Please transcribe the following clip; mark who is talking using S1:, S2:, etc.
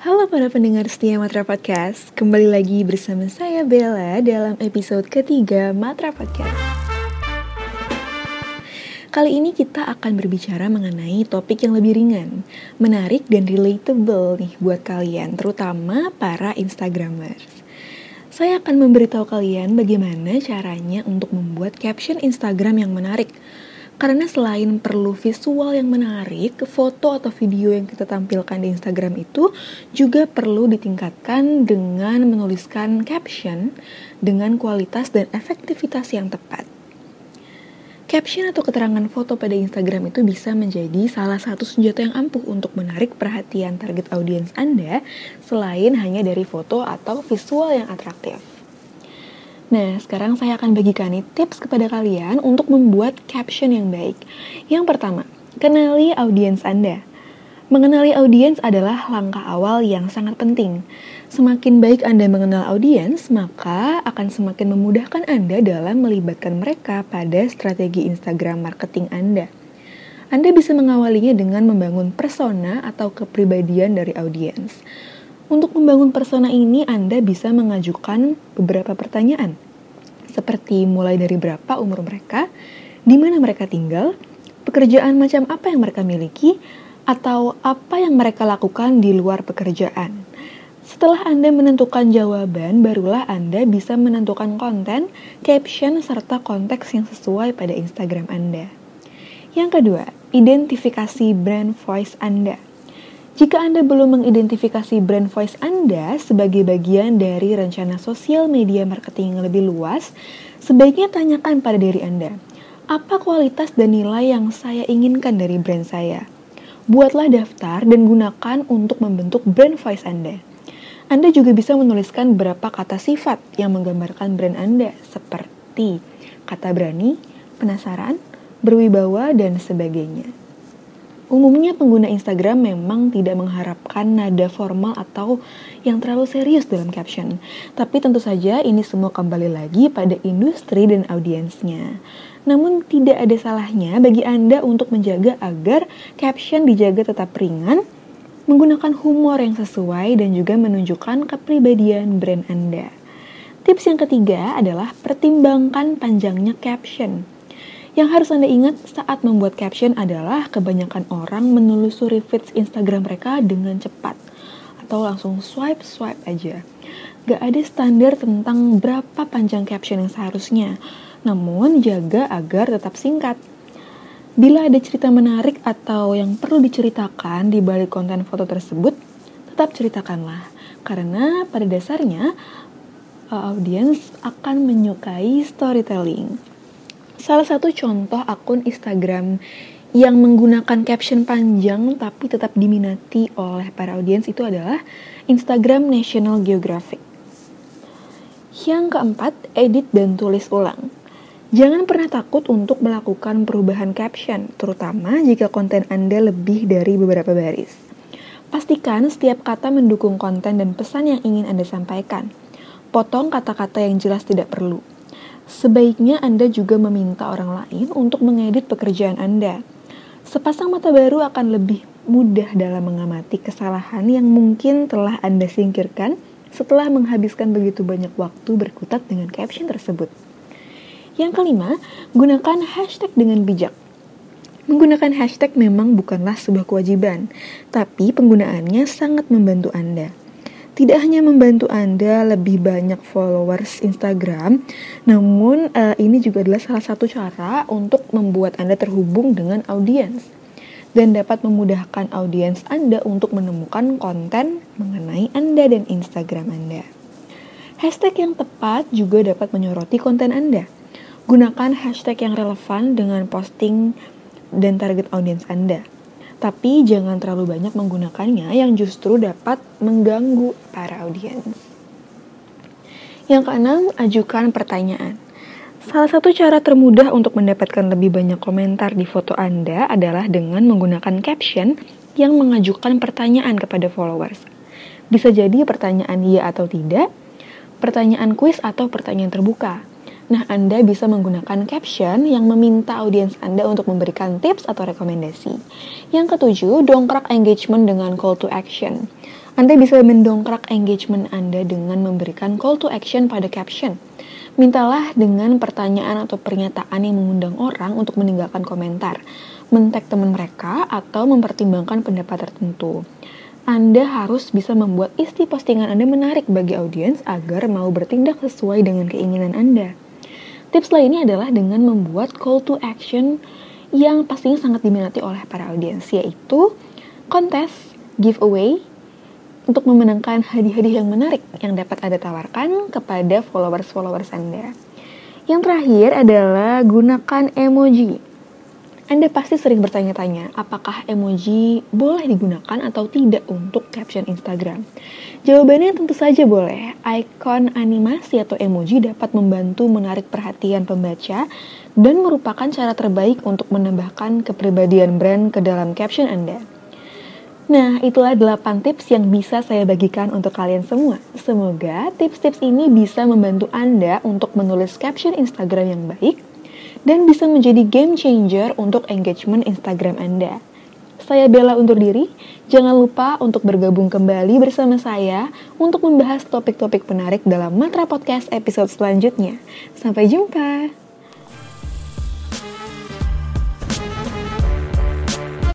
S1: Halo para pendengar setia Matra Podcast, kembali lagi bersama saya Bella dalam episode ketiga Matra Podcast. Kali ini kita akan berbicara mengenai topik yang lebih ringan, menarik dan relatable nih buat kalian, terutama para Instagramers. Saya akan memberitahu kalian bagaimana caranya untuk membuat caption Instagram yang menarik, karena selain perlu visual yang menarik, foto atau video yang kita tampilkan di Instagram itu juga perlu ditingkatkan dengan menuliskan caption dengan kualitas dan efektivitas yang tepat. Caption atau keterangan foto pada Instagram itu bisa menjadi salah satu senjata yang ampuh untuk menarik perhatian target audiens Anda selain hanya dari foto atau visual yang atraktif. Nah, sekarang saya akan bagikan tips kepada kalian untuk membuat caption yang baik. Yang pertama, kenali audiens Anda. Mengenali audiens adalah langkah awal yang sangat penting. Semakin baik Anda mengenal audiens, maka akan semakin memudahkan Anda dalam melibatkan mereka pada strategi Instagram marketing Anda. Anda bisa mengawalinya dengan membangun persona atau kepribadian dari audiens. Untuk membangun persona ini, Anda bisa mengajukan beberapa pertanyaan, seperti mulai dari berapa umur mereka, di mana mereka tinggal, pekerjaan macam apa yang mereka miliki, atau apa yang mereka lakukan di luar pekerjaan. Setelah Anda menentukan jawaban, barulah Anda bisa menentukan konten, caption, serta konteks yang sesuai pada Instagram Anda. Yang kedua, identifikasi brand voice Anda. Jika Anda belum mengidentifikasi brand voice Anda sebagai bagian dari rencana sosial media marketing yang lebih luas, sebaiknya tanyakan pada diri Anda, apa kualitas dan nilai yang saya inginkan dari brand saya? Buatlah daftar dan gunakan untuk membentuk brand voice Anda. Anda juga bisa menuliskan beberapa kata sifat yang menggambarkan brand Anda, seperti kata berani, penasaran, berwibawa, dan sebagainya. Umumnya pengguna Instagram memang tidak mengharapkan nada formal atau yang terlalu serius dalam caption. Tapi tentu saja ini semua kembali lagi pada industri dan audiensnya. Namun tidak ada salahnya bagi Anda untuk menjaga agar caption dijaga tetap ringan, menggunakan humor yang sesuai dan juga menunjukkan kepribadian brand Anda. Tips yang ketiga adalah pertimbangkan panjangnya caption. Yang harus Anda ingat saat membuat caption adalah kebanyakan orang menelusuri feeds Instagram mereka dengan cepat atau langsung swipe-swipe aja. Gak ada standar tentang berapa panjang caption yang seharusnya, namun jaga agar tetap singkat. Bila ada cerita menarik atau yang perlu diceritakan di balik konten foto tersebut, tetap ceritakanlah. Karena pada dasarnya, audiens akan menyukai storytelling. Salah satu contoh akun Instagram yang menggunakan caption panjang tapi tetap diminati oleh para audiens itu adalah Instagram National Geographic. Yang keempat, edit dan tulis ulang. Jangan pernah takut untuk melakukan perubahan caption, terutama jika konten Anda lebih dari beberapa baris. Pastikan setiap kata mendukung konten dan pesan yang ingin Anda sampaikan. Potong kata-kata yang jelas tidak perlu Sebaiknya Anda juga meminta orang lain untuk mengedit pekerjaan Anda. Sepasang mata baru akan lebih mudah dalam mengamati kesalahan yang mungkin telah Anda singkirkan setelah menghabiskan begitu banyak waktu berkutat dengan caption tersebut. Yang kelima, gunakan hashtag dengan bijak. Menggunakan hashtag memang bukanlah sebuah kewajiban, tapi penggunaannya sangat membantu Anda tidak hanya membantu Anda lebih banyak followers Instagram, namun uh, ini juga adalah salah satu cara untuk membuat Anda terhubung dengan audiens dan dapat memudahkan audiens Anda untuk menemukan konten mengenai Anda dan Instagram Anda. Hashtag yang tepat juga dapat menyoroti konten Anda. Gunakan hashtag yang relevan dengan posting dan target audiens Anda tapi jangan terlalu banyak menggunakannya yang justru dapat mengganggu para audiens. Yang keenam, ajukan pertanyaan. Salah satu cara termudah untuk mendapatkan lebih banyak komentar di foto Anda adalah dengan menggunakan caption yang mengajukan pertanyaan kepada followers. Bisa jadi pertanyaan iya atau tidak, pertanyaan kuis atau pertanyaan terbuka. Nah, Anda bisa menggunakan caption yang meminta audiens Anda untuk memberikan tips atau rekomendasi. Yang ketujuh, dongkrak engagement dengan call to action. Anda bisa mendongkrak engagement Anda dengan memberikan call to action pada caption. Mintalah dengan pertanyaan atau pernyataan yang mengundang orang untuk meninggalkan komentar, mentek teman mereka, atau mempertimbangkan pendapat tertentu. Anda harus bisa membuat isi postingan Anda menarik bagi audiens agar mau bertindak sesuai dengan keinginan Anda. Tips lainnya adalah dengan membuat call to action yang pastinya sangat diminati oleh para audiens, yaitu kontes, giveaway, untuk memenangkan hadiah-hadiah yang menarik yang dapat Anda tawarkan kepada followers-followers Anda. Yang terakhir adalah gunakan emoji. Anda pasti sering bertanya-tanya, apakah emoji boleh digunakan atau tidak untuk caption Instagram? Jawabannya tentu saja boleh. Icon animasi atau emoji dapat membantu menarik perhatian pembaca dan merupakan cara terbaik untuk menambahkan kepribadian brand ke dalam caption Anda. Nah, itulah 8 tips yang bisa saya bagikan untuk kalian semua. Semoga tips-tips ini bisa membantu Anda untuk menulis caption Instagram yang baik dan bisa menjadi game changer untuk engagement Instagram Anda. Saya Bella undur diri, jangan lupa untuk bergabung kembali bersama saya untuk membahas topik-topik menarik dalam Matra Podcast episode selanjutnya. Sampai jumpa!